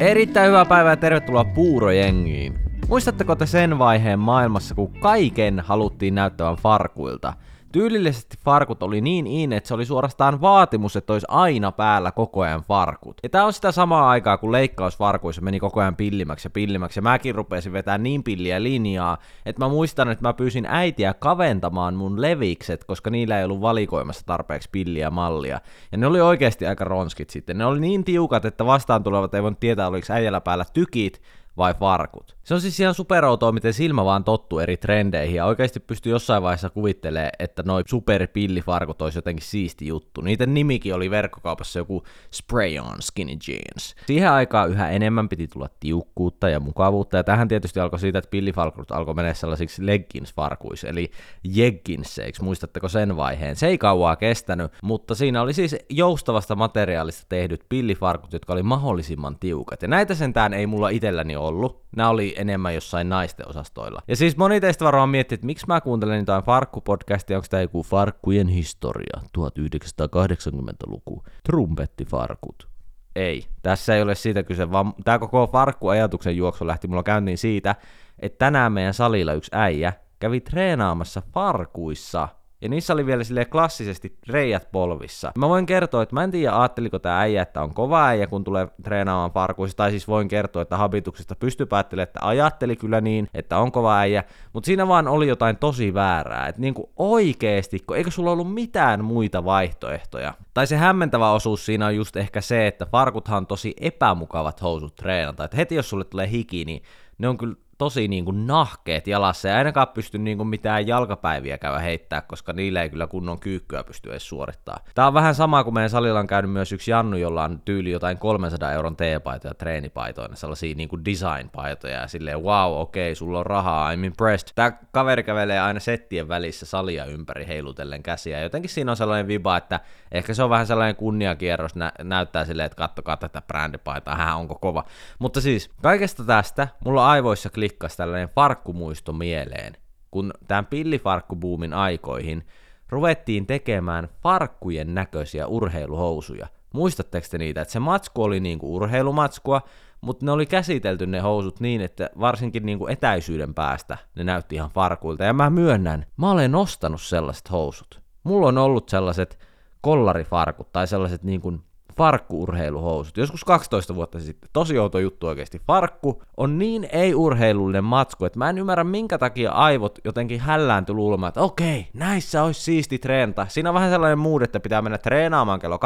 Erittäin hyvää päivää ja tervetuloa Puurojengiin. Muistatteko te sen vaiheen maailmassa, kun kaiken haluttiin näyttävän farkuilta? Tyylillisesti farkut oli niin in, että se oli suorastaan vaatimus, että olisi aina päällä koko ajan farkut. Ja tää on sitä samaa aikaa, kun leikkausfarkuissa meni koko ajan pillimäksi ja pillimäksi, ja mäkin rupesin vetää niin pilliä linjaa, että mä muistan, että mä pyysin äitiä kaventamaan mun levikset, koska niillä ei ollut valikoimassa tarpeeksi pilliä mallia. Ja ne oli oikeasti aika ronskit sitten. Ne oli niin tiukat, että vastaan tulevat ei voinut tietää, oliko äijällä päällä tykit, vai farkut. Se on siis ihan superoutoa, miten silmä vaan tottuu eri trendeihin ja oikeasti pystyy jossain vaiheessa kuvittelemaan, että noi superpillifarkut olisi jotenkin siisti juttu. Niiden nimikin oli verkkokaupassa joku Spray on Skinny Jeans. Siihen aikaan yhä enemmän piti tulla tiukkuutta ja mukavuutta ja tähän tietysti alkoi siitä, että pillifarkut alkoi mennä sellaisiksi leggings-farkuiksi, eli jegginsseiksi, muistatteko sen vaiheen? Se ei kauaa kestänyt, mutta siinä oli siis joustavasta materiaalista tehdyt pillifarkut, jotka oli mahdollisimman tiukat. Ja näitä sentään ei mulla itselläni ollut. Nämä oli enemmän jossain naisten osastoilla. Ja siis moni teistä varmaan miettii, että miksi mä kuuntelen jotain farkkupodcastia, onko tämä joku farkkujen historia, 1980-luku, trumpettifarkut. Ei, tässä ei ole siitä kyse, vaan tämä koko farkkuajatuksen juoksu lähti mulla käyntiin siitä, että tänään meidän salilla yksi äijä kävi treenaamassa farkuissa – ja niissä oli vielä sille klassisesti reijät polvissa. Mä voin kertoa, että mä en tiedä ajatteliko tämä äijä, että on kova äijä, kun tulee treenaamaan parkuissa, tai siis voin kertoa, että habituksesta pystyy päättelemään, että ajatteli kyllä niin, että on kova äijä, mutta siinä vaan oli jotain tosi väärää, että niinku oikeesti, eikö sulla ollut mitään muita vaihtoehtoja? Tai se hämmentävä osuus siinä on just ehkä se, että farkuthan on tosi epämukavat housut treenata, että heti jos sulle tulee hiki, niin ne on kyllä tosi niin kuin nahkeet jalassa ja ainakaan pysty niin kuin mitään jalkapäiviä käydä heittää, koska niillä ei kyllä kunnon kyykkyä pysty edes suorittaa. Tämä on vähän sama kuin meidän salilla on käynyt myös yksi Jannu, jolla on tyyli jotain 300 euron T-paitoja, treenipaitoja, sellaisia niin kuin design-paitoja ja silleen wow, okei, okay, sulla on rahaa, I'm impressed. Tämä kaveri kävelee aina settien välissä salia ympäri heilutellen käsiä. Jotenkin siinä on sellainen viba, että ehkä se on vähän sellainen kunniakierros, nä- näyttää silleen, että kattokaa tätä brändipaitaa, hän onko kova. Mutta siis kaikesta tästä mulla aivoissa klik klikkasi tällainen farkkumuisto mieleen, kun tämän pillifarkkubuumin aikoihin ruvettiin tekemään farkkujen näköisiä urheiluhousuja. Muistatteko te niitä, että se matsku oli niinku urheilumatskua, mutta ne oli käsitelty ne housut niin, että varsinkin niinku etäisyyden päästä ne näytti ihan farkuilta. Ja mä myönnän, mä olen ostanut sellaiset housut. Mulla on ollut sellaiset kollarifarkut tai sellaiset niinku farkkuurheiluhousut. Joskus 12 vuotta sitten. Tosi outo juttu oikeasti. Farkku on niin ei-urheilullinen matsku, että mä en ymmärrä minkä takia aivot jotenkin hällääntyi luulemaan, että okei, näissä olisi siisti treenata. Siinä on vähän sellainen mood, että pitää mennä treenaamaan kello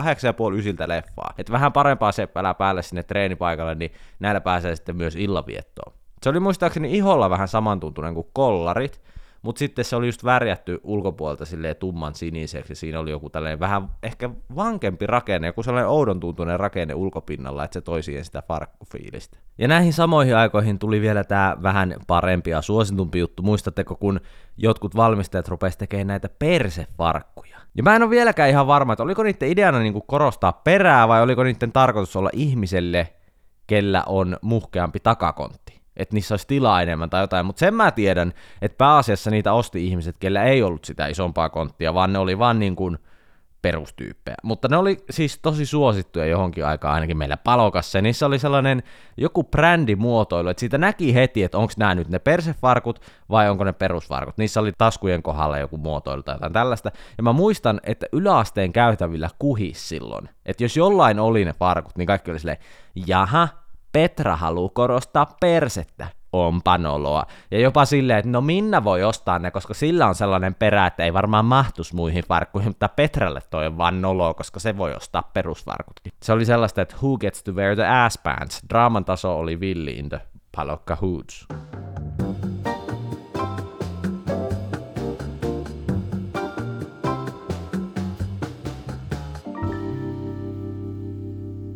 8.30 ysiltä leffaa. Että vähän parempaa seppälää päälle sinne treenipaikalle, niin näillä pääsee sitten myös illaviettoon. Se oli muistaakseni iholla vähän samantuntunen kuin kollarit, mutta sitten se oli just värjätty ulkopuolelta silleen tumman siniseksi, siinä oli joku tällainen vähän ehkä vankempi rakenne, joku sellainen oudon tuntunen rakenne ulkopinnalla, että se toi siihen sitä farkkufiilistä. Ja näihin samoihin aikoihin tuli vielä tämä vähän parempi ja suositumpi juttu. Muistatteko, kun jotkut valmistajat rupesivat tekemään näitä persefarkkuja? Ja mä en ole vieläkään ihan varma, että oliko niiden ideana niinku korostaa perää vai oliko niiden tarkoitus olla ihmiselle, kellä on muhkeampi takakontti että niissä olisi tilaa enemmän tai jotain, mutta sen mä tiedän, että pääasiassa niitä osti ihmiset, kellä ei ollut sitä isompaa konttia, vaan ne oli vaan niin kuin perustyyppejä. Mutta ne oli siis tosi suosittuja johonkin aikaan ainakin meillä palokassa, ja niissä oli sellainen joku brändimuotoilu, että siitä näki heti, että onko nämä nyt ne persefarkut vai onko ne perusfarkut. Niissä oli taskujen kohdalla joku muotoilu tai jotain tällaista, ja mä muistan, että yläasteen käytävillä kuhis silloin, että jos jollain oli ne farkut, niin kaikki oli silleen, jaha, Petra haluaa korostaa persettä, on panoloa. Ja jopa silleen, että no Minna voi ostaa ne, koska sillä on sellainen perä, että ei varmaan mahtus muihin farkkuihin, mutta Petralle toi on vaan noloa, koska se voi ostaa perusfarkutkin. Se oli sellaista, että who gets to wear the ass pants? Draaman taso oli villi in the palokka hoods.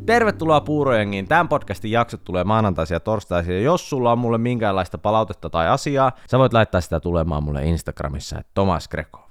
Tervetuloa Puurojengiin. Tämän podcastin jaksot tulee maanantaisin ja torstaisin. Ja jos sulla on mulle minkäänlaista palautetta tai asiaa, sä voit laittaa sitä tulemaan mulle Instagramissa, että Tomas Grekov.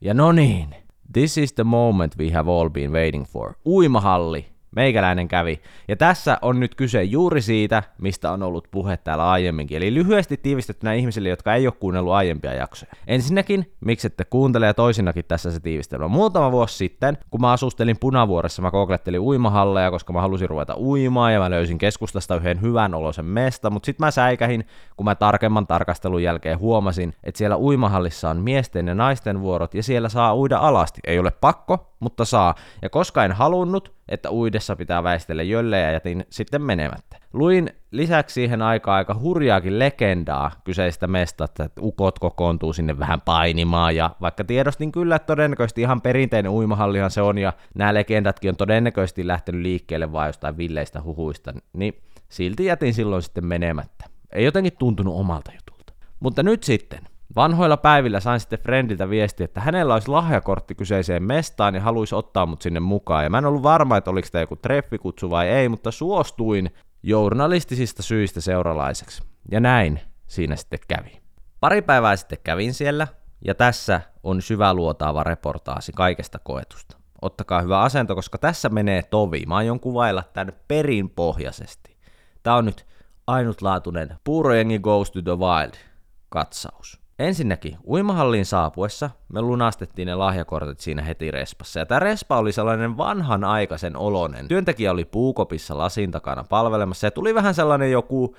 Ja no niin, this is the moment we have all been waiting for. Uimahalli Meikäläinen kävi. Ja tässä on nyt kyse juuri siitä, mistä on ollut puhe täällä aiemminkin. Eli lyhyesti tiivistettynä ihmisille, jotka ei ole kuunnellut aiempia jaksoja. Ensinnäkin, miksi ette kuuntele ja toisinakin tässä se tiivistelmä. Muutama vuosi sitten, kun mä asustelin Punavuoressa, mä googlettelin uimahalleja, koska mä halusin ruveta uimaan ja mä löysin keskustasta yhden hyvän olosen mesta, mutta sitten mä säikähin, kun mä tarkemman tarkastelun jälkeen huomasin, että siellä uimahallissa on miesten ja naisten vuorot ja siellä saa uida alasti. Ei ole pakko, mutta saa. Ja koska en halunnut, että uidessa pitää väistellä jöllejä, jätin sitten menemättä. Luin lisäksi siihen aikaan aika hurjaakin legendaa kyseistä mestasta, että ukot kokoontuu sinne vähän painimaan, ja vaikka tiedostin kyllä, että todennäköisesti ihan perinteinen uimahallihan se on, ja nämä legendatkin on todennäköisesti lähtenyt liikkeelle vain jostain villeistä huhuista, niin silti jätin silloin sitten menemättä. Ei jotenkin tuntunut omalta jutulta. Mutta nyt sitten, Vanhoilla päivillä sain sitten friendiltä viesti, että hänellä olisi lahjakortti kyseiseen mestaan ja haluaisi ottaa mut sinne mukaan. Ja mä en ollut varma, että oliko tämä joku treffikutsu vai ei, mutta suostuin journalistisista syistä seuralaiseksi. Ja näin siinä sitten kävi. Pari päivää sitten kävin siellä, ja tässä on syvä luotaava reportaasi kaikesta koetusta. Ottakaa hyvä asento, koska tässä menee tovi. Mä aion kuvailla tämän perinpohjaisesti. Tää on nyt ainutlaatuinen Puurojengi Goes to the Wild katsaus. Ensinnäkin, uimahalliin saapuessa me lunastettiin ne lahjakortit siinä heti respassa. Ja tämä respa oli sellainen vanhan aikaisen olonen. Työntekijä oli puukopissa lasin takana palvelemassa ja tuli vähän sellainen joku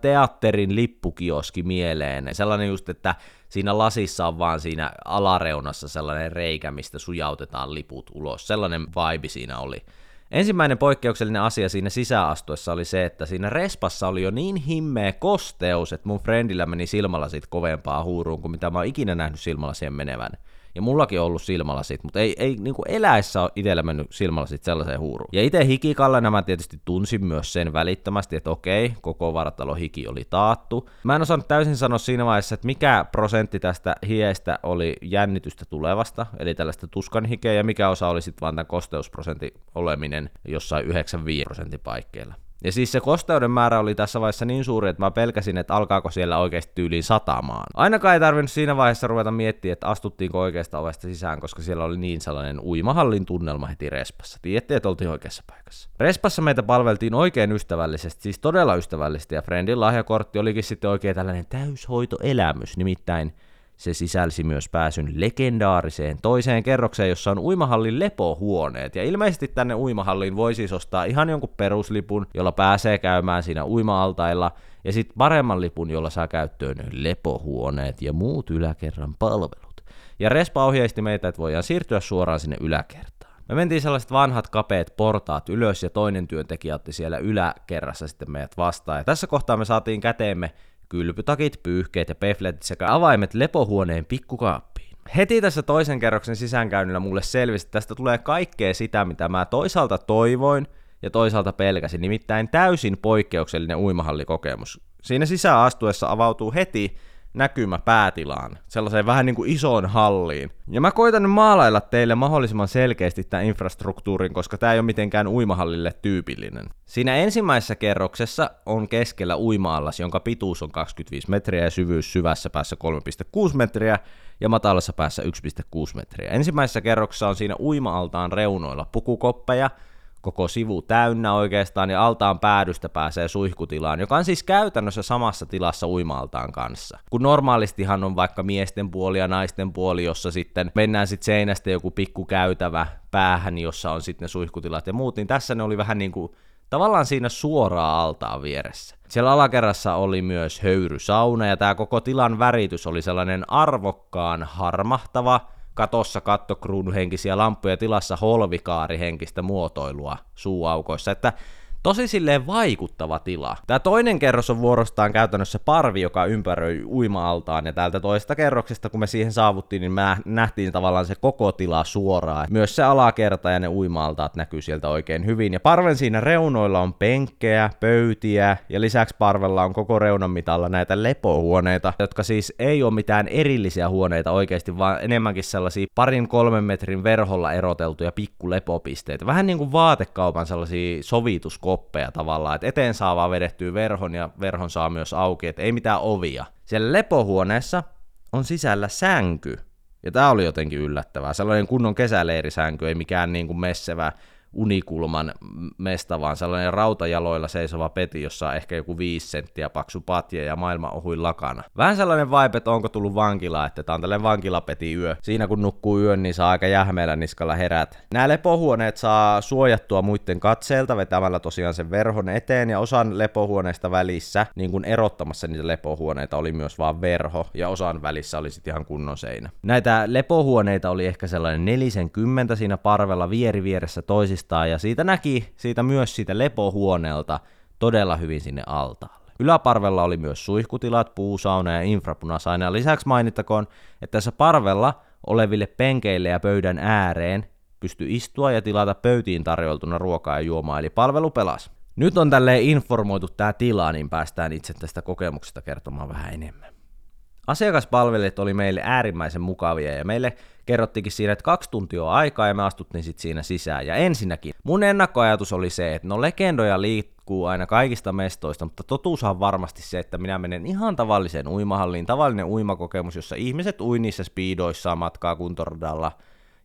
teatterin lippukioski mieleen. Sellainen just, että siinä lasissa on vaan siinä alareunassa sellainen reikä, mistä sujautetaan liput ulos. Sellainen vibe siinä oli. Ensimmäinen poikkeuksellinen asia siinä sisäastuessa oli se, että siinä respassa oli jo niin himmeä kosteus, että mun friendillä meni silmälasit kovempaa huuruun kuin mitä mä oon ikinä nähnyt silmälasien menevän. Ja mullakin on ollut silmälasit, mutta ei, ei niin kuin eläessä ole itsellä mennyt silmälasit sellaiseen huuruun. Ja itse hikikallena mä tietysti tunsin myös sen välittömästi, että okei, koko vartalo hiki oli taattu. Mä en osannut täysin sanoa siinä vaiheessa, että mikä prosentti tästä hiestä oli jännitystä tulevasta, eli tällaista tuskan hikeä, ja mikä osa oli sitten vaan tämän kosteusprosentin oleminen jossain 95 prosentin paikkeilla. Ja siis se kosteuden määrä oli tässä vaiheessa niin suuri, että mä pelkäsin, että alkaako siellä oikeasti tyyliin satamaan. Ainakaan ei tarvinnut siinä vaiheessa ruveta miettiä, että astuttiinko oikeasta ovesta sisään, koska siellä oli niin sellainen uimahallin tunnelma heti Respassa. Tiedätte, että oltiin oikeassa paikassa. Respassa meitä palveltiin oikein ystävällisesti, siis todella ystävällisesti, ja Friendin lahjakortti olikin sitten oikein tällainen täyshoitoelämys, nimittäin se sisälsi myös pääsyn legendaariseen toiseen kerrokseen, jossa on uimahallin lepohuoneet. Ja ilmeisesti tänne uimahalliin voi siis ostaa ihan jonkun peruslipun, jolla pääsee käymään siinä uima-altailla, ja sitten paremman lipun, jolla saa käyttöön lepohuoneet ja muut yläkerran palvelut. Ja Respa ohjeisti meitä, että voidaan siirtyä suoraan sinne yläkertaan. Me mentiin sellaiset vanhat kapeet portaat ylös ja toinen työntekijä otti siellä yläkerrassa sitten meidät vastaan. Ja tässä kohtaa me saatiin käteemme kylpytakit, pyyhkeet ja pefletit sekä avaimet lepohuoneen pikkukaappiin. Heti tässä toisen kerroksen sisäänkäynnillä mulle selvisi, että tästä tulee kaikkea sitä, mitä mä toisaalta toivoin ja toisaalta pelkäsin, nimittäin täysin poikkeuksellinen uimahallikokemus. Siinä sisään astuessa avautuu heti näkymä päätilaan, sellaiseen vähän niin kuin isoon halliin. Ja mä koitan nyt maalailla teille mahdollisimman selkeästi tämän infrastruktuurin, koska tämä ei ole mitenkään uimahallille tyypillinen. Siinä ensimmäisessä kerroksessa on keskellä uimaallas, jonka pituus on 25 metriä ja syvyys syvässä päässä 3,6 metriä ja matalassa päässä 1,6 metriä. Ensimmäisessä kerroksessa on siinä uima-altaan reunoilla pukukoppeja, koko sivu täynnä oikeastaan, ja altaan päädystä pääsee suihkutilaan, joka on siis käytännössä samassa tilassa uimaaltaan kanssa. Kun normaalistihan on vaikka miesten puoli ja naisten puoli, jossa sitten mennään sitten seinästä joku pikku käytävä päähän, jossa on sitten ne suihkutilat ja muut, niin tässä ne oli vähän niin kuin tavallaan siinä suoraan altaan vieressä. Siellä alakerrassa oli myös höyrysauna ja tämä koko tilan väritys oli sellainen arvokkaan harmahtava, katossa kattokruunuhenkisiä lampuja tilassa holvikaarihenkistä muotoilua suuaukoissa, että tosi silleen vaikuttava tila. Tämä toinen kerros on vuorostaan käytännössä parvi, joka ympäröi uima-altaan, ja täältä toista kerroksesta, kun me siihen saavuttiin, niin me nähtiin tavallaan se koko tila suoraan. Myös se alakerta ja ne uima-altaat näkyy sieltä oikein hyvin, ja parven siinä reunoilla on penkkejä, pöytiä, ja lisäksi parvella on koko reunan mitalla näitä lepohuoneita, jotka siis ei ole mitään erillisiä huoneita oikeasti, vaan enemmänkin sellaisia parin kolmen metrin verholla eroteltuja pikkulepopisteitä. Vähän niin kuin vaatekaupan sellaisia sovituskoppeja koppeja tavallaan, että eteen saa vaan vedettyä verhon ja verhon saa myös auki, että ei mitään ovia. Siellä lepohuoneessa on sisällä sänky, ja tämä oli jotenkin yllättävää. Sellainen kunnon kesäleirisänky, ei mikään niin kuin messevä unikulman mesta, vaan sellainen rautajaloilla seisova peti, jossa on ehkä joku viisi senttiä paksu patja ja maailma ohuin lakana. Vähän sellainen vibe, että onko tullut vankila, että tää on tällainen vankilapeti yö. Siinä kun nukkuu yön, niin saa aika jähmeellä niskalla herät. Nämä lepohuoneet saa suojattua muiden katseelta vetämällä tosiaan sen verhon eteen, ja osan lepohuoneista välissä, niin kuin erottamassa niitä lepohuoneita, oli myös vaan verho, ja osan välissä oli sitten ihan kunnon seinä. Näitä lepohuoneita oli ehkä sellainen 40 siinä parvella vieri vieressä toisistaan, ja siitä näki siitä myös siitä lepohuoneelta todella hyvin sinne altaalle. Yläparvella oli myös suihkutilat, puusauna ja infrapunasaina, lisäksi mainittakoon, että tässä parvella oleville penkeille ja pöydän ääreen pystyi istua ja tilata pöytiin tarjoltuna ruokaa ja juomaa, eli palvelu pelasi. Nyt on tälleen informoitu tämä tila, niin päästään itse tästä kokemuksesta kertomaan vähän enemmän. Asiakaspalvelijat oli meille äärimmäisen mukavia ja meille kerrottikin siinä, että kaksi tuntia on aikaa ja me astuttiin sitten siinä sisään. Ja ensinnäkin mun ennakkoajatus oli se, että no legendoja liikkuu aina kaikista mestoista, mutta totuus on varmasti se, että minä menen ihan tavalliseen uimahalliin, tavallinen uimakokemus, jossa ihmiset ui niissä speedoissaan matkaa kuntoradalla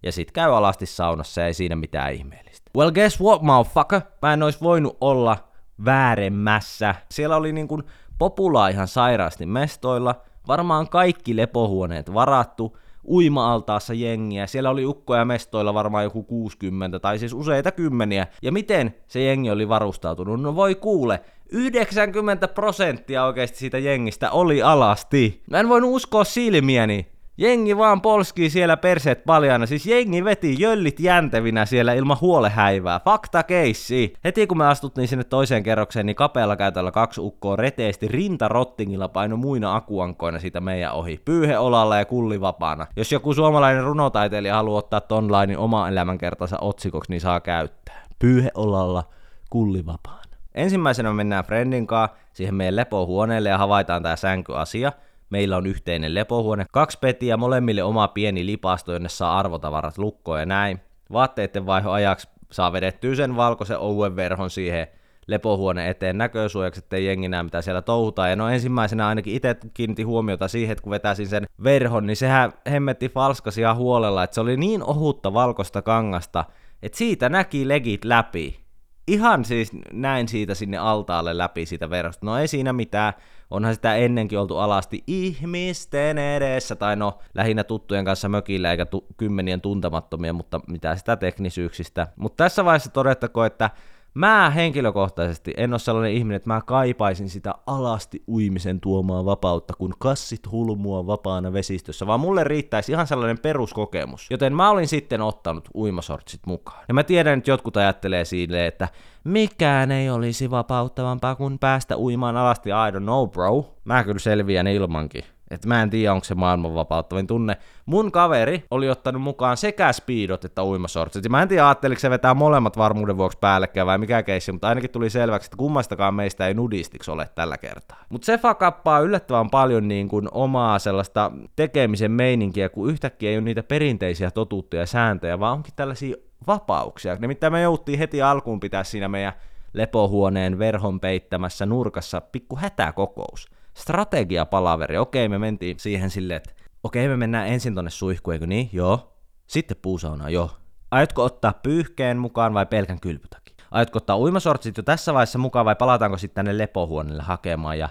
ja sit käy alasti saunassa ei siinä mitään ihmeellistä. Well guess what motherfucker, mä en ois voinut olla vääremmässä. Siellä oli niin kuin populaa ihan sairaasti mestoilla, varmaan kaikki lepohuoneet varattu, uima-altaassa jengiä. Siellä oli ukkoja mestoilla varmaan joku 60 tai siis useita kymmeniä. Ja miten se jengi oli varustautunut? No voi kuule, 90 prosenttia oikeasti siitä jengistä oli alasti. Mä en voinut uskoa silmiäni. Jengi vaan polskii siellä perseet paljana, siis jengi veti jöllit jäntevinä siellä ilman huolehäivää. Fakta keissi. Heti kun me astuttiin sinne toiseen kerrokseen, niin kapealla käytöllä kaksi ukkoa reteesti rintarottingilla paino muina akuankoina siitä meidän ohi. Pyyheolalla ja kulli vapaana. Jos joku suomalainen runotaiteilija haluaa ottaa tonlainin oma elämänkertansa otsikoksi, niin saa käyttää. Pyyheolalla kulli vapaana. Ensimmäisenä me mennään Friendin kanssa siihen meidän lepohuoneelle ja havaitaan tää sänkyasia. Meillä on yhteinen lepohuone, kaksi petiä, molemmille oma pieni lipasto, jonne saa arvotavarat lukkoon ja näin. Vaatteiden vaiho ajaksi saa vedettyä sen valkoisen ouen verhon siihen lepohuone eteen näkösuojaksi, ettei jengi näe mitä siellä touhutaan. Ja no ensimmäisenä ainakin itse kiinnitti huomiota siihen, että kun vetäisin sen verhon, niin sehän hemmetti falskasia huolella, että se oli niin ohutta valkoista kangasta, että siitä näki legit läpi. Ihan siis näin siitä sinne altaalle läpi siitä verhosta. No ei siinä mitään onhan sitä ennenkin oltu alasti ihmisten edessä, tai no lähinnä tuttujen kanssa mökillä, eikä tu- kymmenien tuntemattomia, mutta mitä sitä teknisyyksistä. Mutta tässä vaiheessa todettako, että Mä henkilökohtaisesti en ole sellainen ihminen, että mä kaipaisin sitä alasti uimisen tuomaa vapautta, kun kassit hulmua vapaana vesistössä, vaan mulle riittäisi ihan sellainen peruskokemus. Joten mä olin sitten ottanut uimasortsit mukaan. Ja mä tiedän, että jotkut ajattelee sille, että mikään ei olisi vapauttavampaa kuin päästä uimaan alasti. I don't know, bro. Mä kyllä selviän ilmankin. Et mä en tiedä, onko se maailman vapauttavin tunne. Mun kaveri oli ottanut mukaan sekä speedot että uimasortsit. Ja mä en tiedä, ajatteliko se vetää molemmat varmuuden vuoksi päällekkäin vai mikä keissi, mutta ainakin tuli selväksi, että kummastakaan meistä ei nudistiksi ole tällä kertaa. Mutta se fakappaa yllättävän paljon niin kuin omaa sellaista tekemisen meininkiä, kun yhtäkkiä ei ole niitä perinteisiä totuuttuja ja sääntöjä, vaan onkin tällaisia vapauksia. Nimittäin me jouttiin heti alkuun pitää siinä meidän lepohuoneen verhon peittämässä nurkassa pikku hätäkokous strategiapalaveri. Okei, me mentiin siihen silleen, että okei, me mennään ensin tonne suihkuun, eikö niin? Joo. Sitten puusaunaan, joo. Aiotko ottaa pyyhkeen mukaan vai pelkän kylpytakin? Aiotko ottaa uimasortsit jo tässä vaiheessa mukaan vai palataanko sitten tänne lepohuoneelle hakemaan ja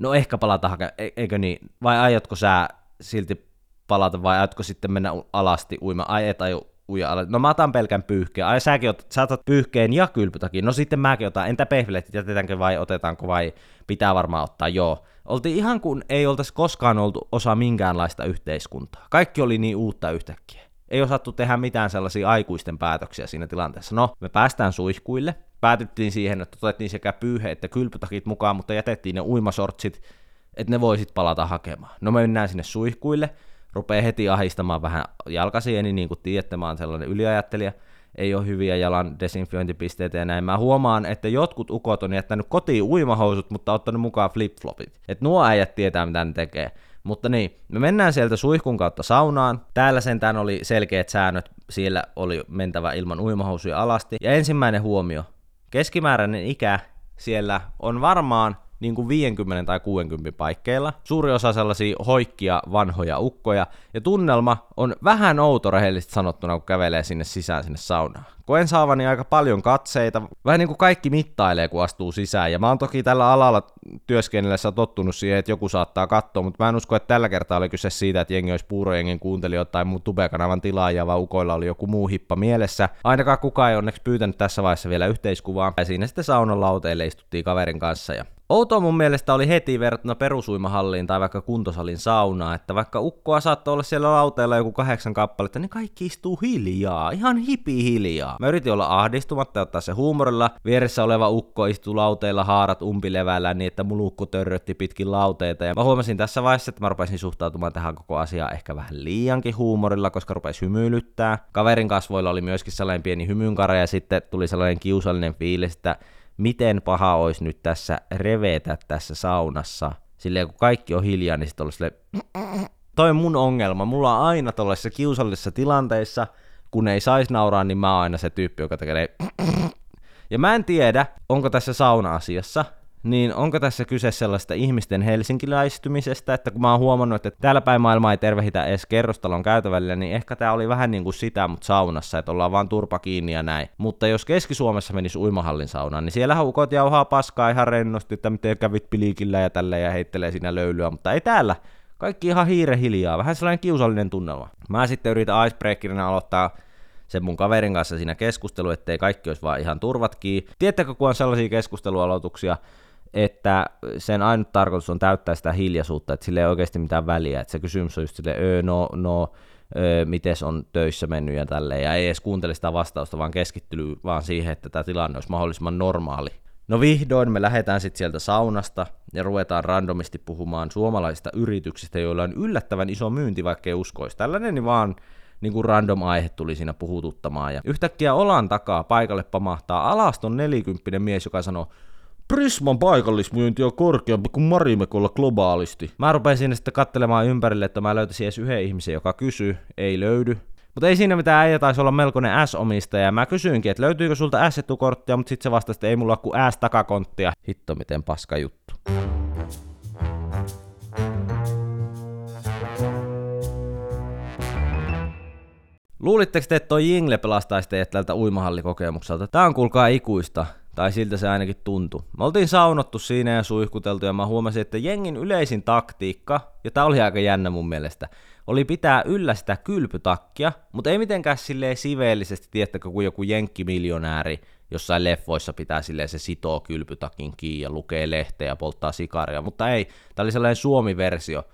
no ehkä palata hakemaan, e- eikö niin? Vai aiotko sä silti palata vai aiotko sitten mennä alasti uima? Ai et aio uja alas. No mä otan pelkän pyyhkeen. Ai säkin otat, sä otat pyyhkeen ja kylpytakin. No sitten mäkin otan. Entä pehvilet, jätetäänkö vai otetaanko vai pitää varmaan ottaa? Joo. Oltiin ihan kuin ei oltaisi koskaan oltu osa minkäänlaista yhteiskuntaa. Kaikki oli niin uutta yhtäkkiä. Ei osattu tehdä mitään sellaisia aikuisten päätöksiä siinä tilanteessa. No, me päästään suihkuille. Päätyttiin siihen, että otettiin sekä pyyhe että kylpytakit mukaan, mutta jätettiin ne uimasortsit, että ne voisit palata hakemaan. No me mennään sinne suihkuille, rupeaa heti ahistamaan vähän jalkasieni, niin kuin tiedätte, mä oon sellainen yliajattelija – ei ole hyviä jalan desinfiointipisteitä ja näin. Mä huomaan, että jotkut ukot on jättänyt kotiin uimahousut, mutta ottanut mukaan flip-flopit. Et nuo äijät tietää, mitä ne tekee. Mutta niin, me mennään sieltä suihkun kautta saunaan. Täällä sentään oli selkeät säännöt, siellä oli mentävä ilman uimahousuja alasti. Ja ensimmäinen huomio, keskimääräinen ikä siellä on varmaan niin kuin 50 tai 60 paikkeilla. Suuri osa sellaisia hoikkia vanhoja ukkoja, ja tunnelma on vähän outo rehellisesti sanottuna, kun kävelee sinne sisään sinne saunaan. Koen saavani aika paljon katseita, vähän niin kuin kaikki mittailee, kun astuu sisään, ja mä oon toki tällä alalla työskennellessä tottunut siihen, että joku saattaa katsoa, mutta mä en usko, että tällä kertaa oli kyse siitä, että jengi olisi puurojengin kuuntelijoita tai muun tubekanavan tilaajia, vaan ukoilla oli joku muu hippa mielessä. Ainakaan kukaan ei onneksi pyytänyt tässä vaiheessa vielä yhteiskuvaa, ja siinä sitten saunan lauteille istuttiin kaverin kanssa, ja Outoa mun mielestä oli heti verrattuna perusuimahalliin tai vaikka kuntosalin saunaan, että vaikka ukkoa saattoi olla siellä lauteella joku kahdeksan kappaletta, niin kaikki istuu hiljaa, ihan hipi hiljaa. Mä yritin olla ahdistumatta ja ottaa se huumorilla. Vieressä oleva ukko istuu lauteilla haarat umpilevällä niin, että mulukko törrötti pitkin lauteita. Ja mä huomasin tässä vaiheessa, että mä rupesin suhtautumaan tähän koko asiaan ehkä vähän liiankin huumorilla, koska rupesi hymyilyttää. Kaverin kasvoilla oli myöskin sellainen pieni hymynkare ja sitten tuli sellainen kiusallinen fiilis, että miten paha olisi nyt tässä revetä tässä saunassa. Silleen kun kaikki on hiljaa, niin sitten olisi toi on mun ongelma. Mulla on aina tuollaisissa kiusallisissa tilanteissa, kun ei saisi nauraa, niin mä oon aina se tyyppi, joka tekee ja mä en tiedä, onko tässä sauna-asiassa niin onko tässä kyse sellaista ihmisten helsinkiläistymisestä, että kun mä oon huomannut, että täällä päin maailmaa ei tervehitä edes kerrostalon käytävällä, niin ehkä tää oli vähän niin kuin sitä, mutta saunassa, että ollaan vaan turpa kiinni ja näin. Mutta jos Keski-Suomessa menisi uimahallin saunaan, niin siellä ukot jauhaa paskaa ihan rennosti, että miten kävit piliikillä ja tällä ja heittelee siinä löylyä, mutta ei täällä. Kaikki ihan hiire hiljaa, vähän sellainen kiusallinen tunnelma. Mä sitten yritän icebreakerina aloittaa sen mun kaverin kanssa siinä keskustelu, ettei kaikki olisi vaan ihan turvatkin. Tiedättekö, kun on sellaisia keskustelualoituksia, että sen ainut tarkoitus on täyttää sitä hiljaisuutta, että sille ei oikeasti mitään väliä, että se kysymys on just silleen, öö, no, no, öö, miten on töissä mennyt ja tälleen, ja ei edes kuuntele sitä vastausta, vaan keskittyy vaan siihen, että tämä tilanne olisi mahdollisimman normaali. No vihdoin me lähdetään sitten sieltä saunasta ja ruvetaan randomisti puhumaan suomalaisista yrityksistä, joilla on yllättävän iso myynti, vaikka ei uskoisi. Tällainen niin vaan niin kuin random aihe tuli siinä puhututtamaan. Ja yhtäkkiä olan takaa paikalle pamahtaa alaston nelikymppinen mies, joka sanoo, Prisman paikallismyynti on korkeampi kuin Marimekolla globaalisti. Mä rupesin sinne sitten kattelemaan ympärille, että mä löytäisin edes yhden ihmisen, joka kysyy. Ei löydy. Mutta ei siinä mitään, äijä taisi olla melkoinen S-omistaja. Mä kysyinkin, että löytyykö sulta S-etukorttia, mutta sitten se vastasi, että ei mulla ole kuin S-takakonttia. Hitto, miten paska juttu. Luulitteko te, että toi Jingle pelastaisi teidät tältä uimahallikokemukselta? Tää on kuulkaa ikuista. Tai siltä se ainakin tuntui. Me oltiin saunottu siinä ja suihkuteltu ja mä huomasin, että jengin yleisin taktiikka, ja tää oli aika jännä mun mielestä, oli pitää yllä sitä kylpytakkia, mutta ei mitenkään silleen siveellisesti, tiettäkö, kuin joku jenkkimiljonääri jossain leffoissa pitää silleen se sitoo kylpytakin kiinni ja lukee lehteä ja polttaa sikaria, mutta ei, tää oli sellainen suomi-versio,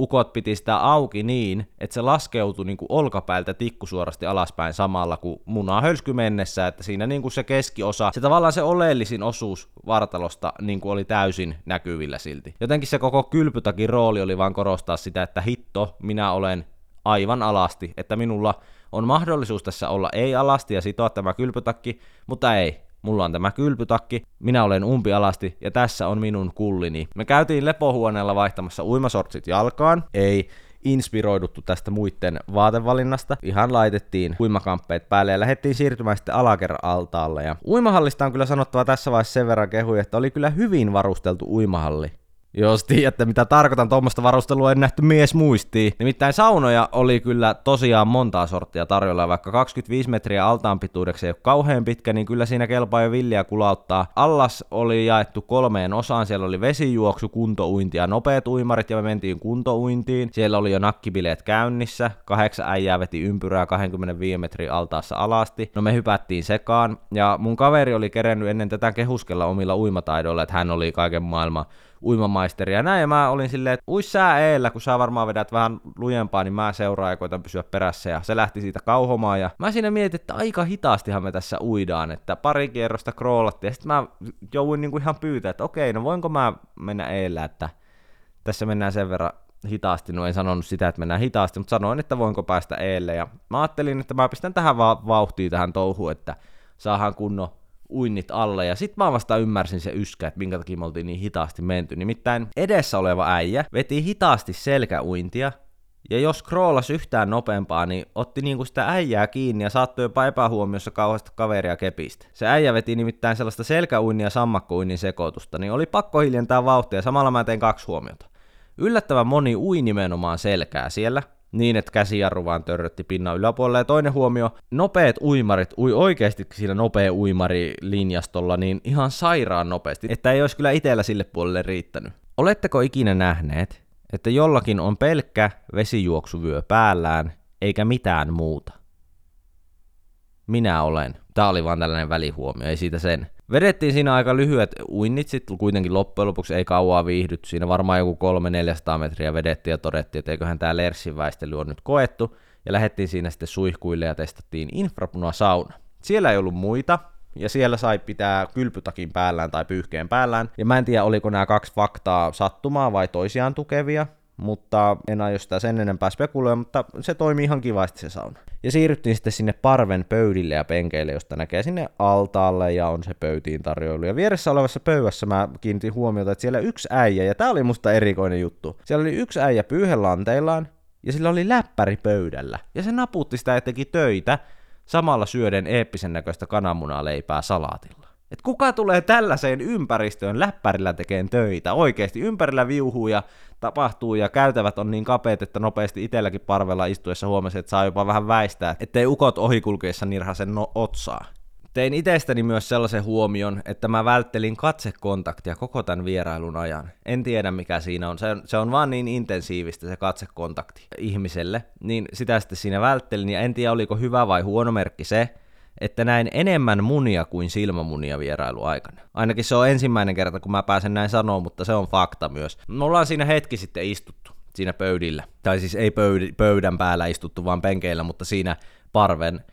ukot piti sitä auki niin, että se laskeutui niin kuin olkapäältä tikkusuorasti alaspäin samalla kuin munaa hölsky mennessä, että siinä niin kuin se keskiosa, se tavallaan se oleellisin osuus vartalosta niin kuin oli täysin näkyvillä silti. Jotenkin se koko kylpytakin rooli oli vaan korostaa sitä, että hitto, minä olen aivan alasti, että minulla on mahdollisuus tässä olla ei alasti ja sitoa tämä kylpytakki, mutta ei, mulla on tämä kylpytakki, minä olen umpialasti ja tässä on minun kullini. Me käytiin lepohuoneella vaihtamassa uimasortsit jalkaan, ei inspiroiduttu tästä muiden vaatevalinnasta. Ihan laitettiin uimakamppeet päälle ja lähdettiin siirtymään sitten alakerra-altaalle. Ja uimahallista on kyllä sanottava tässä vaiheessa sen verran kehui, että oli kyllä hyvin varusteltu uimahalli. Jos tiedätte, mitä tarkoitan, tuommoista varustelua en nähty mies muistiin. Nimittäin saunoja oli kyllä tosiaan montaa sorttia tarjolla, vaikka 25 metriä altaan pituudeksi ei ole kauhean pitkä, niin kyllä siinä kelpaa jo villiä kulauttaa. Allas oli jaettu kolmeen osaan, siellä oli vesijuoksu, kuntouinti ja nopeat uimarit, ja me mentiin kuntouintiin. Siellä oli jo nakkibileet käynnissä, kahdeksan äijää veti ympyrää 25 metriä altaassa alasti. No me hypättiin sekaan, ja mun kaveri oli kerennyt ennen tätä kehuskella omilla uimataidoilla, että hän oli kaiken maailman uimamaisteri ja näin, ja mä olin silleen, että uis sää eellä, kun sä varmaan vedät vähän lujempaa, niin mä seuraan ja koitan pysyä perässä, ja se lähti siitä kauhomaan, ja mä siinä mietin, että aika hitaastihan me tässä uidaan, että pari kierrosta kroolattiin, ja sitten mä jouduin niinku ihan pyytää, että okei, no voinko mä mennä eellä, että tässä mennään sen verran hitaasti, no en sanonut sitä, että mennään hitaasti, mutta sanoin, että voinko päästä eelle, ja mä ajattelin, että mä pistän tähän vauhtiin tähän touhuun, että saadaan kunnon uinnit alle, ja sitten mä vasta ymmärsin se yskä, että minkä takia me oltiin niin hitaasti menty. Nimittäin edessä oleva äijä veti hitaasti selkäuintia, Ja jos scrollas yhtään nopeampaa, niin otti niinku sitä äijää kiinni ja saattoi jopa epähuomiossa kauheasti kaveria kepistä. Se äijä veti nimittäin sellaista selkäuinnin ja sammakkouinnin sekoitusta, niin oli pakko hiljentää vauhtia ja samalla mä tein kaksi huomiota. Yllättävän moni ui nimenomaan selkää siellä, niin, että käsijarru vaan törrötti pinnan yläpuolella. Ja toinen huomio, nopeat uimarit ui oikeasti siinä nopea uimari linjastolla niin ihan sairaan nopeasti, että ei olisi kyllä itsellä sille puolelle riittänyt. Oletteko ikinä nähneet, että jollakin on pelkkä vesijuoksuvyö päällään, eikä mitään muuta? Minä olen. Tämä oli vaan tällainen välihuomio, ei siitä sen. Vedettiin siinä aika lyhyet uinnit, sitten kuitenkin loppujen lopuksi ei kauaa viihdytty. Siinä varmaan joku 300-400 metriä vedettiin ja todettiin, että eiköhän tämä Lersin väistely on nyt koettu. Ja lähdettiin siinä sitten suihkuille ja testattiin infrapuna sauna. Siellä ei ollut muita, ja siellä sai pitää kylpytakin päällään tai pyyhkeen päällään. Ja mä en tiedä, oliko nämä kaksi faktaa sattumaa vai toisiaan tukevia, mutta en aio sitä sen enempää spekuloida, mutta se toimii ihan kivasti se sauna. Ja siirryttiin sitten sinne parven pöydille ja penkeille, josta näkee sinne altaalle ja on se pöytiin tarjoilu. Ja vieressä olevassa pöydässä mä kiinnitin huomiota, että siellä yksi äijä, ja tää oli musta erikoinen juttu. Siellä oli yksi äijä pyyhelanteillaan, ja sillä oli läppäri pöydällä. Ja se naputti sitä ja teki töitä, samalla syöden eeppisen näköistä kananmunaleipää salaatilla. Et kuka tulee tällaiseen ympäristöön läppärillä tekeen töitä? Oikeasti ympärillä viuhuu ja tapahtuu ja käytävät on niin kapeat, että nopeasti itselläkin parvella istuessa huomasi, että saa jopa vähän väistää, ettei ukot ohikulkeessa nirhasen no otsaa. Tein itsestäni myös sellaisen huomion, että mä välttelin katsekontaktia koko tämän vierailun ajan. En tiedä mikä siinä on. Se, on, se on vaan niin intensiivistä se katsekontakti ihmiselle. Niin sitä sitten siinä välttelin ja en tiedä oliko hyvä vai huono merkki se, että näin enemmän munia kuin silmämunia vierailu aikana. Ainakin se on ensimmäinen kerta, kun mä pääsen näin sanoa, mutta se on fakta myös. Me ollaan siinä hetki sitten istuttu siinä pöydillä. Tai siis ei pöydän päällä istuttu, vaan penkeillä, mutta siinä parven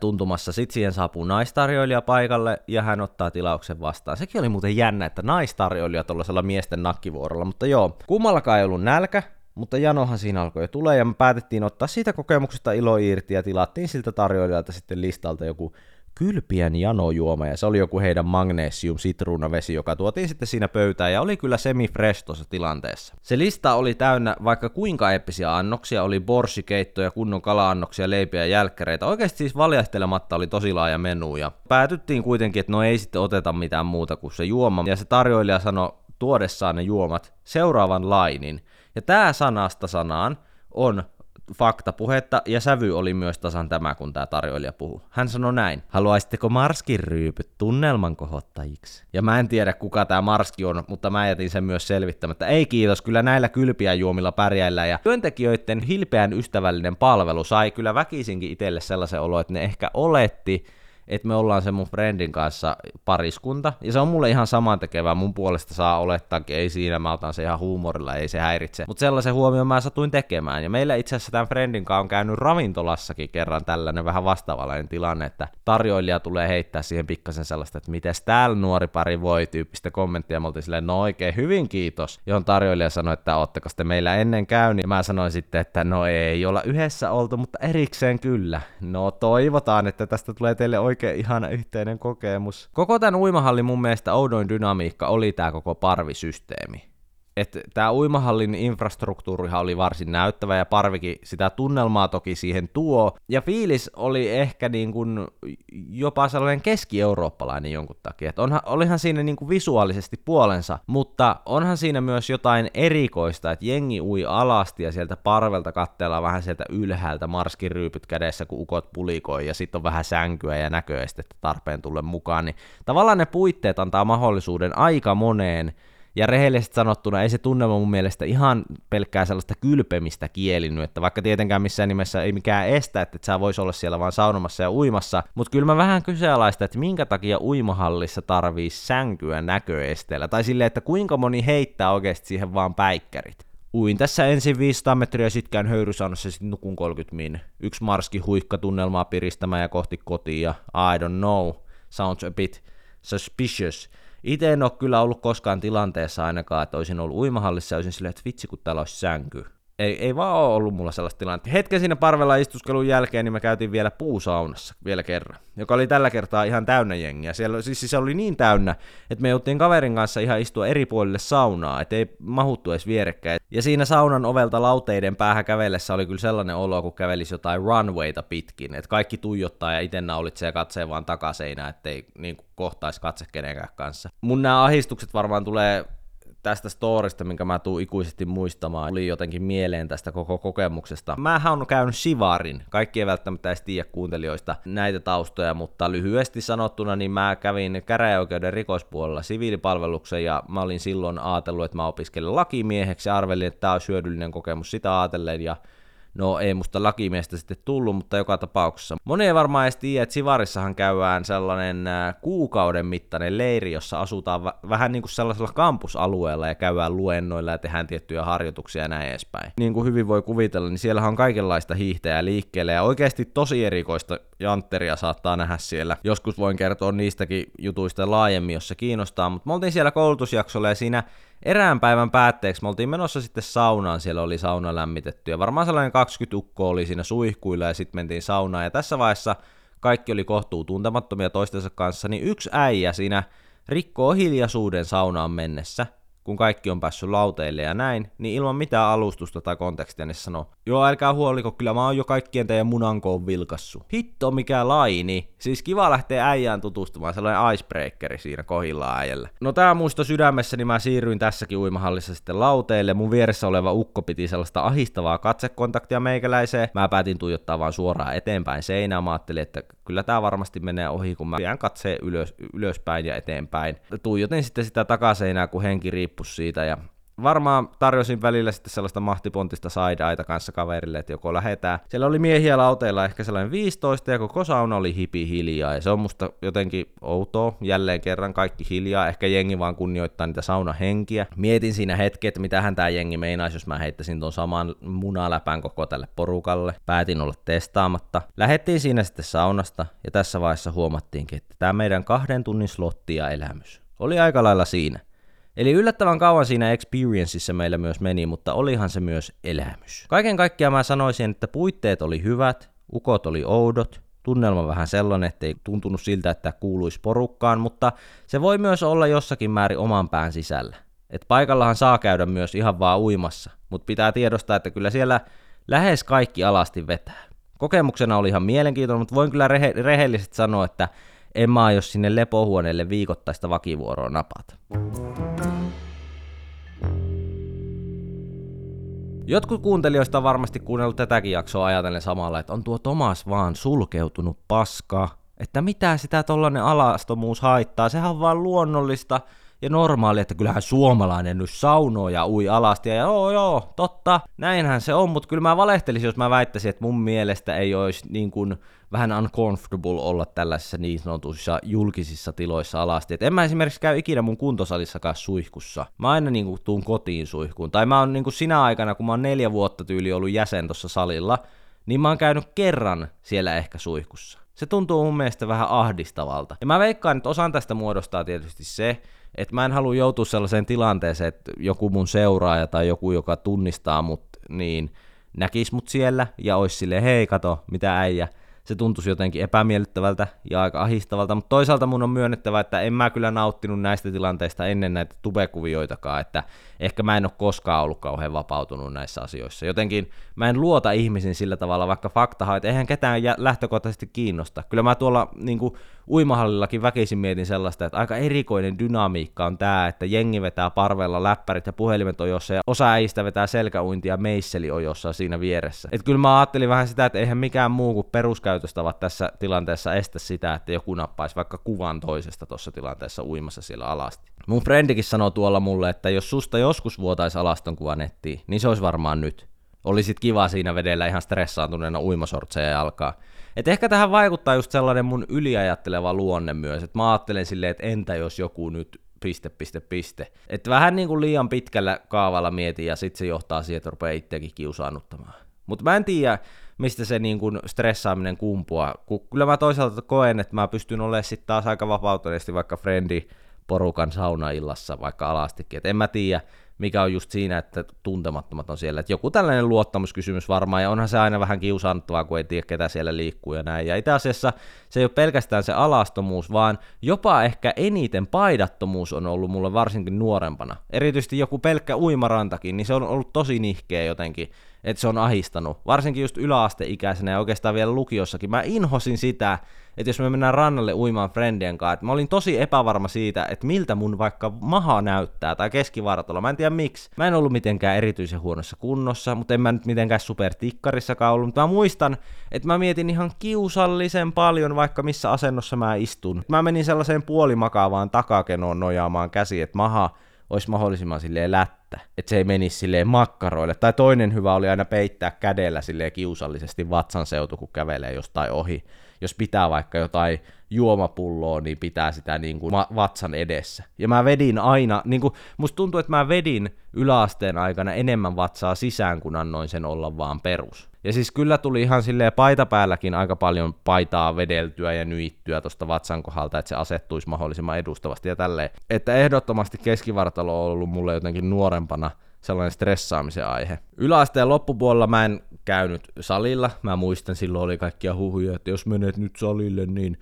tuntumassa. Sitten siihen saapuu naistarjoilija paikalle ja hän ottaa tilauksen vastaan. Sekin oli muuten jännä, että naistarjoilija tuollaisella miesten nakkivuorolla, mutta joo, kummallakaan ei ollut nälkä, mutta janohan siinä alkoi jo tulee ja me päätettiin ottaa siitä kokemuksesta ilo irti ja tilattiin siltä tarjoilijalta sitten listalta joku kylpien janojuoma, ja se oli joku heidän magnesium sitruunavesi, joka tuotiin sitten siinä pöytään, ja oli kyllä semi-fresh tuossa tilanteessa. Se lista oli täynnä vaikka kuinka eeppisiä annoksia, oli borssikeittoja, kunnon kala-annoksia, leipiä ja jälkkäreitä. Oikeasti siis valjastelematta oli tosi laaja menu, ja päätyttiin kuitenkin, että no ei sitten oteta mitään muuta kuin se juoma, ja se tarjoilija sanoi tuodessaan ne juomat seuraavan lainin, ja tämä sanasta sanaan on faktapuhetta, ja sävy oli myös tasan tämä, kun tämä tarjoilija puhuu. Hän sanoi näin, haluaisitteko Marskin ryypyt tunnelman kohottajiksi? Ja mä en tiedä, kuka tämä Marski on, mutta mä jätin sen myös selvittämättä. Ei kiitos, kyllä näillä kylpiä juomilla pärjäillä, ja työntekijöiden hilpeän ystävällinen palvelu sai kyllä väkisinkin itselle sellaisen olo, että ne ehkä oletti, että me ollaan se mun friendin kanssa pariskunta, ja se on mulle ihan saman tekevää, mun puolesta saa olettaakin, ei siinä, mä otan se ihan huumorilla, ei se häiritse. Mutta sellaisen huomioon mä satuin tekemään, ja meillä itse asiassa tämän friendin kanssa on käynyt ravintolassakin kerran tällainen vähän vastaavallinen tilanne, että tarjoilija tulee heittää siihen pikkasen sellaista, että miten täällä nuori pari voi tyyppistä kommenttia, me oltiin silleen, no oikein hyvin kiitos, johon tarjoilija sanoi, että ootteko te meillä ennen käynyt, ja mä sanoin sitten, että no ei olla yhdessä oltu, mutta erikseen kyllä. No toivotaan, että tästä tulee teille oikein oikein ihana yhteinen kokemus. Koko tämän uimahallin mun mielestä oudoin dynamiikka oli tämä koko parvisysteemi että tämä uimahallin infrastruktuurihan oli varsin näyttävä ja Parvikin sitä tunnelmaa toki siihen tuo. Ja fiilis oli ehkä niin kuin jopa sellainen keski-eurooppalainen jonkun takia. Et onhan, olihan siinä niin kuin visuaalisesti puolensa, mutta onhan siinä myös jotain erikoista, että jengi ui alasti ja sieltä parvelta katteella vähän sieltä ylhäältä marskiryypyt kädessä, kun ukot pulikoi ja sitten on vähän sänkyä ja näköestettä tarpeen tulle mukaan. Niin tavallaan ne puitteet antaa mahdollisuuden aika moneen ja rehellisesti sanottuna ei se tunnelma mun mielestä ihan pelkkää sellaista kylpemistä kielinyt, että vaikka tietenkään missään nimessä ei mikään estä, että sä vois olla siellä vaan saunomassa ja uimassa, mutta kyllä mä vähän kyseenalaista, että minkä takia uimahallissa tarvii sänkyä näköesteellä, tai silleen, että kuinka moni heittää oikeasti siihen vaan päikkärit. Uin tässä ensin 500 metriä sitkään höyrysaunassa sitten nukun 30 min. Yksi marski huikka tunnelmaa piristämään ja kohti kotiin ja I don't know, sounds a bit suspicious. Itse en ole kyllä ollut koskaan tilanteessa ainakaan, että olisin ollut uimahallissa ja olisin silleen, että vitsi kun täällä olisi sänky. Ei, ei vaan ole ollut mulla sellaista tilannetta. Hetken siinä parvella istuskelun jälkeen, niin me käytiin vielä puusaunassa vielä kerran, joka oli tällä kertaa ihan täynnä jengiä. Siellä, siis, siis oli niin täynnä, että me jouttiin kaverin kanssa ihan istua eri puolille saunaa, että ei mahuttu edes vierekkäin. Ja siinä saunan ovelta lauteiden päähän kävellessä oli kyllä sellainen olo, kun kävelisi jotain runwayta pitkin, että kaikki tuijottaa ja itse naulitsee ja katsee vaan takaseinää, ettei niin kohtaisi katse kenenkään kanssa. Mun nämä ahistukset varmaan tulee tästä storista, minkä mä tuun ikuisesti muistamaan, oli jotenkin mieleen tästä koko kokemuksesta. Mähän on käynyt Sivarin, kaikki ei välttämättä edes tiedä kuuntelijoista näitä taustoja, mutta lyhyesti sanottuna, niin mä kävin käräjäoikeuden rikospuolella siviilipalveluksen ja mä olin silloin ajatellut, että mä opiskelen lakimieheksi ja arvelin, että tämä on hyödyllinen kokemus sitä ajatellen ja No ei musta lakimiestä sitten tullut, mutta joka tapauksessa. Moni ei varmaan edes tiedä, että Sivarissahan käydään sellainen äh, kuukauden mittainen leiri, jossa asutaan v- vähän niin kuin sellaisella kampusalueella ja käydään luennoilla ja tehdään tiettyjä harjoituksia ja näin edespäin. Niin kuin hyvin voi kuvitella, niin siellä on kaikenlaista hiihtäjää liikkeelle ja oikeasti tosi erikoista jantteria saattaa nähdä siellä. Joskus voin kertoa niistäkin jutuista laajemmin, jos se kiinnostaa, mutta me oltiin siellä koulutusjaksolla ja siinä erään päivän päätteeksi me oltiin menossa sitten saunaan, siellä oli sauna lämmitetty ja varmaan sellainen 20 ukko oli siinä suihkuilla ja sitten mentiin saunaan ja tässä vaiheessa kaikki oli kohtuu tuntemattomia toistensa kanssa, niin yksi äijä siinä rikkoo hiljaisuuden saunaan mennessä – kun kaikki on päässyt lauteille ja näin, niin ilman mitään alustusta tai kontekstia, niin sanoo, joo älkää huoliko, kyllä mä oon jo kaikkien teidän munankoon vilkassu. Hitto mikä laini. Siis kiva lähteä äijään tutustumaan, sellainen icebreakeri siinä kohilla äijällä. No tää muisto sydämessä, niin mä siirryin tässäkin uimahallissa sitten lauteille. Mun vieressä oleva ukko piti sellaista ahistavaa katsekontaktia meikäläiseen. Mä päätin tuijottaa vaan suoraan eteenpäin seinään. Mä ajattelin, että kyllä tää varmasti menee ohi, kun mä jään katseen ylös, ylöspäin ja eteenpäin. Tuijotin sitten sitä takaseinää, kun henki riippui siitä ja varmaan tarjosin välillä sitten sellaista mahtipontista side kanssa kaverille, että joko lähetään. Siellä oli miehiä lauteilla ehkä sellainen 15 ja koko sauna oli hipi hiljaa ja se on musta jotenkin outoa. Jälleen kerran kaikki hiljaa, ehkä jengi vaan kunnioittaa niitä saunahenkiä. Mietin siinä hetket, mitä hän tää jengi meinaisi, jos mä heittäisin ton saman munaläpän koko tälle porukalle. Päätin olla testaamatta. Lähettiin siinä sitten saunasta ja tässä vaiheessa huomattiinkin, että tämä meidän kahden tunnin slotti ja elämys oli aika lailla siinä. Eli yllättävän kauan siinä experienceissa meillä myös meni, mutta olihan se myös elämys. Kaiken kaikkiaan mä sanoisin, että puitteet oli hyvät, ukot oli oudot, tunnelma vähän sellainen, ettei tuntunut siltä, että kuuluisi porukkaan, mutta se voi myös olla jossakin määrin oman pään sisällä. Et paikallahan saa käydä myös ihan vaan uimassa, mutta pitää tiedostaa, että kyllä siellä lähes kaikki alasti vetää. Kokemuksena oli ihan mielenkiintoinen, mutta voin kyllä rehe- rehellisesti sanoa, että en mä jos sinne lepohuoneelle viikoittaista vakivuoroa napata. Jotkut kuuntelijoista on varmasti kuunnellut tätäkin jaksoa ajatellen samalla, että on tuo Tomas vaan sulkeutunut paska, että mitä sitä tollanen alastomuus haittaa, sehän on vaan luonnollista, ja normaali, että kyllähän suomalainen nyt saunoo ja ui alasti, ja joo joo, totta, näinhän se on, mutta kyllä mä valehtelisin, jos mä väittäisin, että mun mielestä ei olisi niin kuin vähän uncomfortable olla tällaisissa niin sanotuissa julkisissa tiloissa alasti. Et en mä esimerkiksi käy ikinä mun kuntosalissakaan suihkussa. Mä aina niin kuin, tuun kotiin suihkuun. Tai mä oon niin kuin sinä aikana, kun mä oon neljä vuotta tyyli ollut jäsen tuossa salilla, niin mä oon käynyt kerran siellä ehkä suihkussa. Se tuntuu mun mielestä vähän ahdistavalta. Ja mä veikkaan, että osan tästä muodostaa tietysti se, että mä en halua joutua sellaiseen tilanteeseen, että joku mun seuraaja tai joku, joka tunnistaa mut, niin näkis mut siellä ja olisi silleen, hei kato, mitä äijä, se tuntuisi jotenkin epämiellyttävältä ja aika ahistavalta, mutta toisaalta mun on myönnettävä, että en mä kyllä nauttinut näistä tilanteista ennen näitä tubekuvioitakaan, että ehkä mä en ole koskaan ollut kauhean vapautunut näissä asioissa. Jotenkin mä en luota ihmisiin sillä tavalla, vaikka fakta että eihän ketään lähtökohtaisesti kiinnosta. Kyllä mä tuolla niin kuin, uimahallillakin väkisin mietin sellaista, että aika erikoinen dynamiikka on tämä, että jengi vetää parvella läppärit ja puhelimet ojossa ja osa äistä vetää selkäuintia meisseli ojossa siinä vieressä. Et kyllä mä ajattelin vähän sitä, että eihän mikään muu kuin peruskäytöstavat tässä tilanteessa estä sitä, että joku nappaisi vaikka kuvan toisesta tuossa tilanteessa uimassa siellä alasti. Mun frendikin sanoi tuolla mulle, että jos susta joskus vuotaisi alaston kuva nettiin, niin se olisi varmaan nyt. Olisit kiva siinä vedellä ihan stressaantuneena uimasortseja alkaa. Et ehkä tähän vaikuttaa just sellainen mun yliajatteleva luonne myös, että mä ajattelen silleen, että entä jos joku nyt piste, piste, piste. Että vähän niin kuin liian pitkällä kaavalla mietin ja sitten se johtaa siihen, että rupeaa itseäkin kiusaannuttamaan. Mutta mä en tiedä, mistä se niin kuin stressaaminen kumpua. Kun kyllä mä toisaalta koen, että mä pystyn olemaan sitten taas aika vapautuneesti vaikka frendi porukan saunaillassa vaikka alastikin. Et en mä tiedä, mikä on just siinä, että tuntemattomat on siellä. Että joku tällainen luottamuskysymys varmaan, ja onhan se aina vähän kiusanttavaa, kun ei tiedä, ketä siellä liikkuu ja näin. Ja itse asiassa se ei ole pelkästään se alastomuus, vaan jopa ehkä eniten paidattomuus on ollut mulle varsinkin nuorempana. Erityisesti joku pelkkä uimarantakin, niin se on ollut tosi nihkeä jotenkin että se on ahistanut. Varsinkin just yläasteikäisenä ja oikeastaan vielä lukiossakin. Mä inhosin sitä, että jos me mennään rannalle uimaan friendien kanssa, että mä olin tosi epävarma siitä, että miltä mun vaikka maha näyttää tai keskivartalo. Mä en tiedä miksi. Mä en ollut mitenkään erityisen huonossa kunnossa, mutta en mä nyt mitenkään supertikkarissakaan ollut. Mutta mä muistan, että mä mietin ihan kiusallisen paljon vaikka missä asennossa mä istun. Mä menin sellaiseen puolimakaavaan takakenoon nojaamaan käsi, että maha olisi mahdollisimman silleen lättä, että se ei menisi silleen makkaroille. Tai toinen hyvä oli aina peittää kädellä silleen kiusallisesti vatsan seutu, kun kävelee jostain ohi. Jos pitää vaikka jotain juomapulloa, niin pitää sitä niin kuin vatsan edessä. Ja mä vedin aina, niin kuin, musta tuntuu, että mä vedin yläasteen aikana enemmän vatsaa sisään, kun annoin sen olla vaan perus. Ja siis kyllä tuli ihan silleen paitapäälläkin aika paljon paitaa vedeltyä ja nyittyä tuosta vatsan kohdalta, että se asettuisi mahdollisimman edustavasti ja tälleen. Että ehdottomasti keskivartalo on ollut mulle jotenkin nuorempana sellainen stressaamisen aihe. Yläasteen loppupuolella mä en käynyt salilla. Mä muistan, silloin oli kaikkia huhuja, että jos menet nyt salille, niin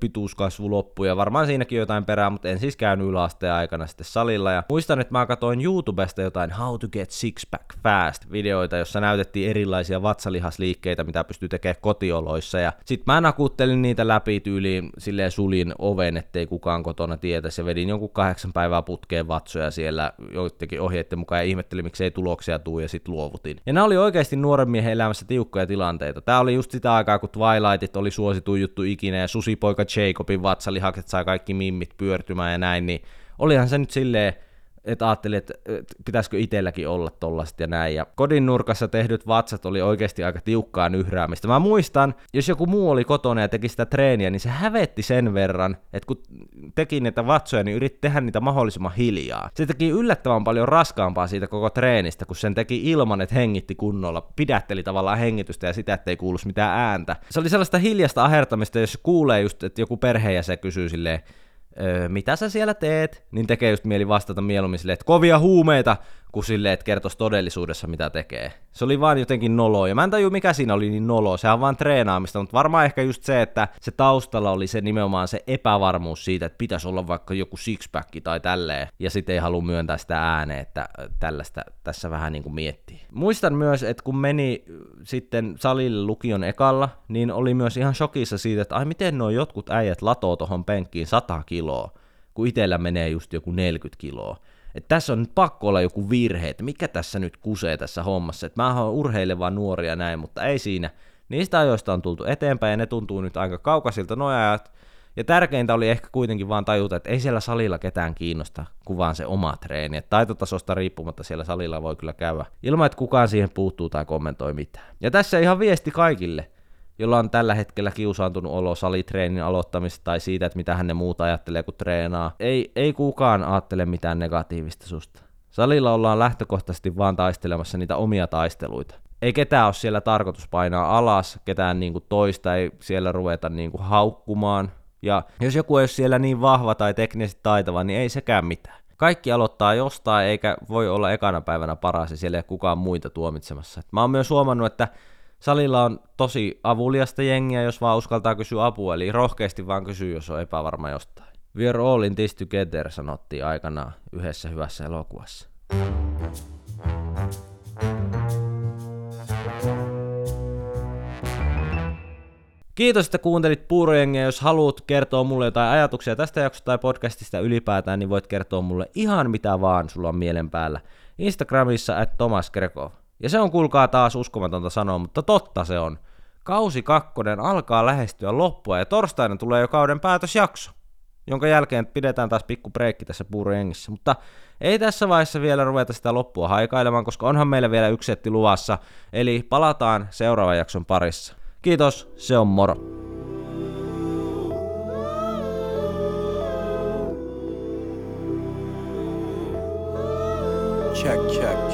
pituuskasvu loppu ja varmaan siinäkin jotain perää, mutta en siis käynyt yläasteen aikana sitten salilla. Ja muistan, että mä katsoin YouTubesta jotain How to get six pack fast videoita, jossa näytettiin erilaisia vatsalihasliikkeitä, mitä pystyy tekemään kotioloissa. Ja sit mä nakuttelin niitä läpi tyyliin silleen sulin oven, ettei kukaan kotona tietäisi ja vedin jonkun kahdeksan päivää putkeen vatsoja siellä joidenkin ohjeiden mukaan ja ihmettelin, miksi ei tuloksia tuu ja sit luovutin. Ja nämä oli oikeasti nuoren miehen elämässä tiukkoja tilanteita. Tää oli just sitä aikaa, kun Twilightit oli suosituin juttu ikinä ja Susi poika Jacobin vatsalihakset sai kaikki mimmit pyörtymään ja näin, niin olihan se nyt silleen että ajattelin, että pitäisikö itselläkin olla tollasta ja näin. Ja kodin nurkassa tehdyt vatsat oli oikeasti aika tiukkaa nyhräämistä. Mä muistan, jos joku muu oli kotona ja teki sitä treeniä, niin se hävetti sen verran, että kun teki niitä vatsoja, niin yritti tehdä niitä mahdollisimman hiljaa. Se teki yllättävän paljon raskaampaa siitä koko treenistä, kun sen teki ilman, että hengitti kunnolla. Pidätteli tavallaan hengitystä ja sitä, ettei kuulu mitään ääntä. Se oli sellaista hiljasta ahertamista, jos kuulee just, että joku perheenjäsen kysyy silleen, mitä sä siellä teet, niin tekee just mieli vastata mieluummin silleen, että kovia huumeita, kuin silleen, että kertoisi todellisuudessa, mitä tekee. Se oli vaan jotenkin nolo, ja mä en tajua, mikä siinä oli niin nolo, sehän on vaan treenaamista, mutta varmaan ehkä just se, että se taustalla oli se nimenomaan se epävarmuus siitä, että pitäisi olla vaikka joku sixpack tai tälleen, ja sitten ei halua myöntää sitä ääneen, että tällaista tässä vähän niin kuin miettii. Muistan myös, että kun meni sitten salille lukion ekalla, niin oli myös ihan shokissa siitä, että ai miten nuo jotkut äijät latoo tuohon penkkiin 100 kiloa, kun itsellä menee just joku 40 kiloa että tässä on nyt pakko olla joku virhe, että mikä tässä nyt kusee tässä hommassa, että mä oon urheileva nuoria näin, mutta ei siinä. Niistä ajoista on tultu eteenpäin ja ne tuntuu nyt aika kaukaisilta nojajat. Ja tärkeintä oli ehkä kuitenkin vaan tajuta, että ei siellä salilla ketään kiinnosta, kuin vaan se oma treeni. Että taitotasosta riippumatta siellä salilla voi kyllä käydä, ilman että kukaan siihen puuttuu tai kommentoi mitään. Ja tässä ihan viesti kaikille jolla on tällä hetkellä kiusaantunut olo salitreenin aloittamista tai siitä, että mitä hän muuta ajattelee, kun treenaa. Ei, ei kukaan ajattele mitään negatiivista susta. Salilla ollaan lähtökohtaisesti vaan taistelemassa niitä omia taisteluita. Ei ketään ole siellä tarkoitus painaa alas, ketään niinku toista ei siellä ruveta niinku haukkumaan. Ja jos joku ei ole siellä niin vahva tai teknisesti taitava, niin ei sekään mitään. Kaikki aloittaa jostain, eikä voi olla ekana päivänä paras ja siellä ei kukaan muita tuomitsemassa. Mä oon myös huomannut, että salilla on tosi avuliasta jengiä, jos vaan uskaltaa kysyä apua, eli rohkeasti vaan kysyy, jos on epävarma jostain. We are all in this together, sanottiin aikanaan yhdessä hyvässä elokuvassa. Kiitos, että kuuntelit Puurojengiä. Jos haluat kertoa mulle jotain ajatuksia tästä jaksosta tai podcastista ylipäätään, niin voit kertoa mulle ihan mitä vaan sulla on mielen päällä. Instagramissa at Thomas Grekov. Ja se on kuulkaa taas uskomatonta sanoa, mutta totta se on. Kausi kakkonen alkaa lähestyä loppua ja torstaina tulee jo kauden päätösjakso, jonka jälkeen pidetään taas pikku breikki tässä puurojengissä. Mutta ei tässä vaiheessa vielä ruveta sitä loppua haikailemaan, koska onhan meillä vielä yksi setti luvassa, eli palataan seuraavan jakson parissa. Kiitos, se on moro. Check, check.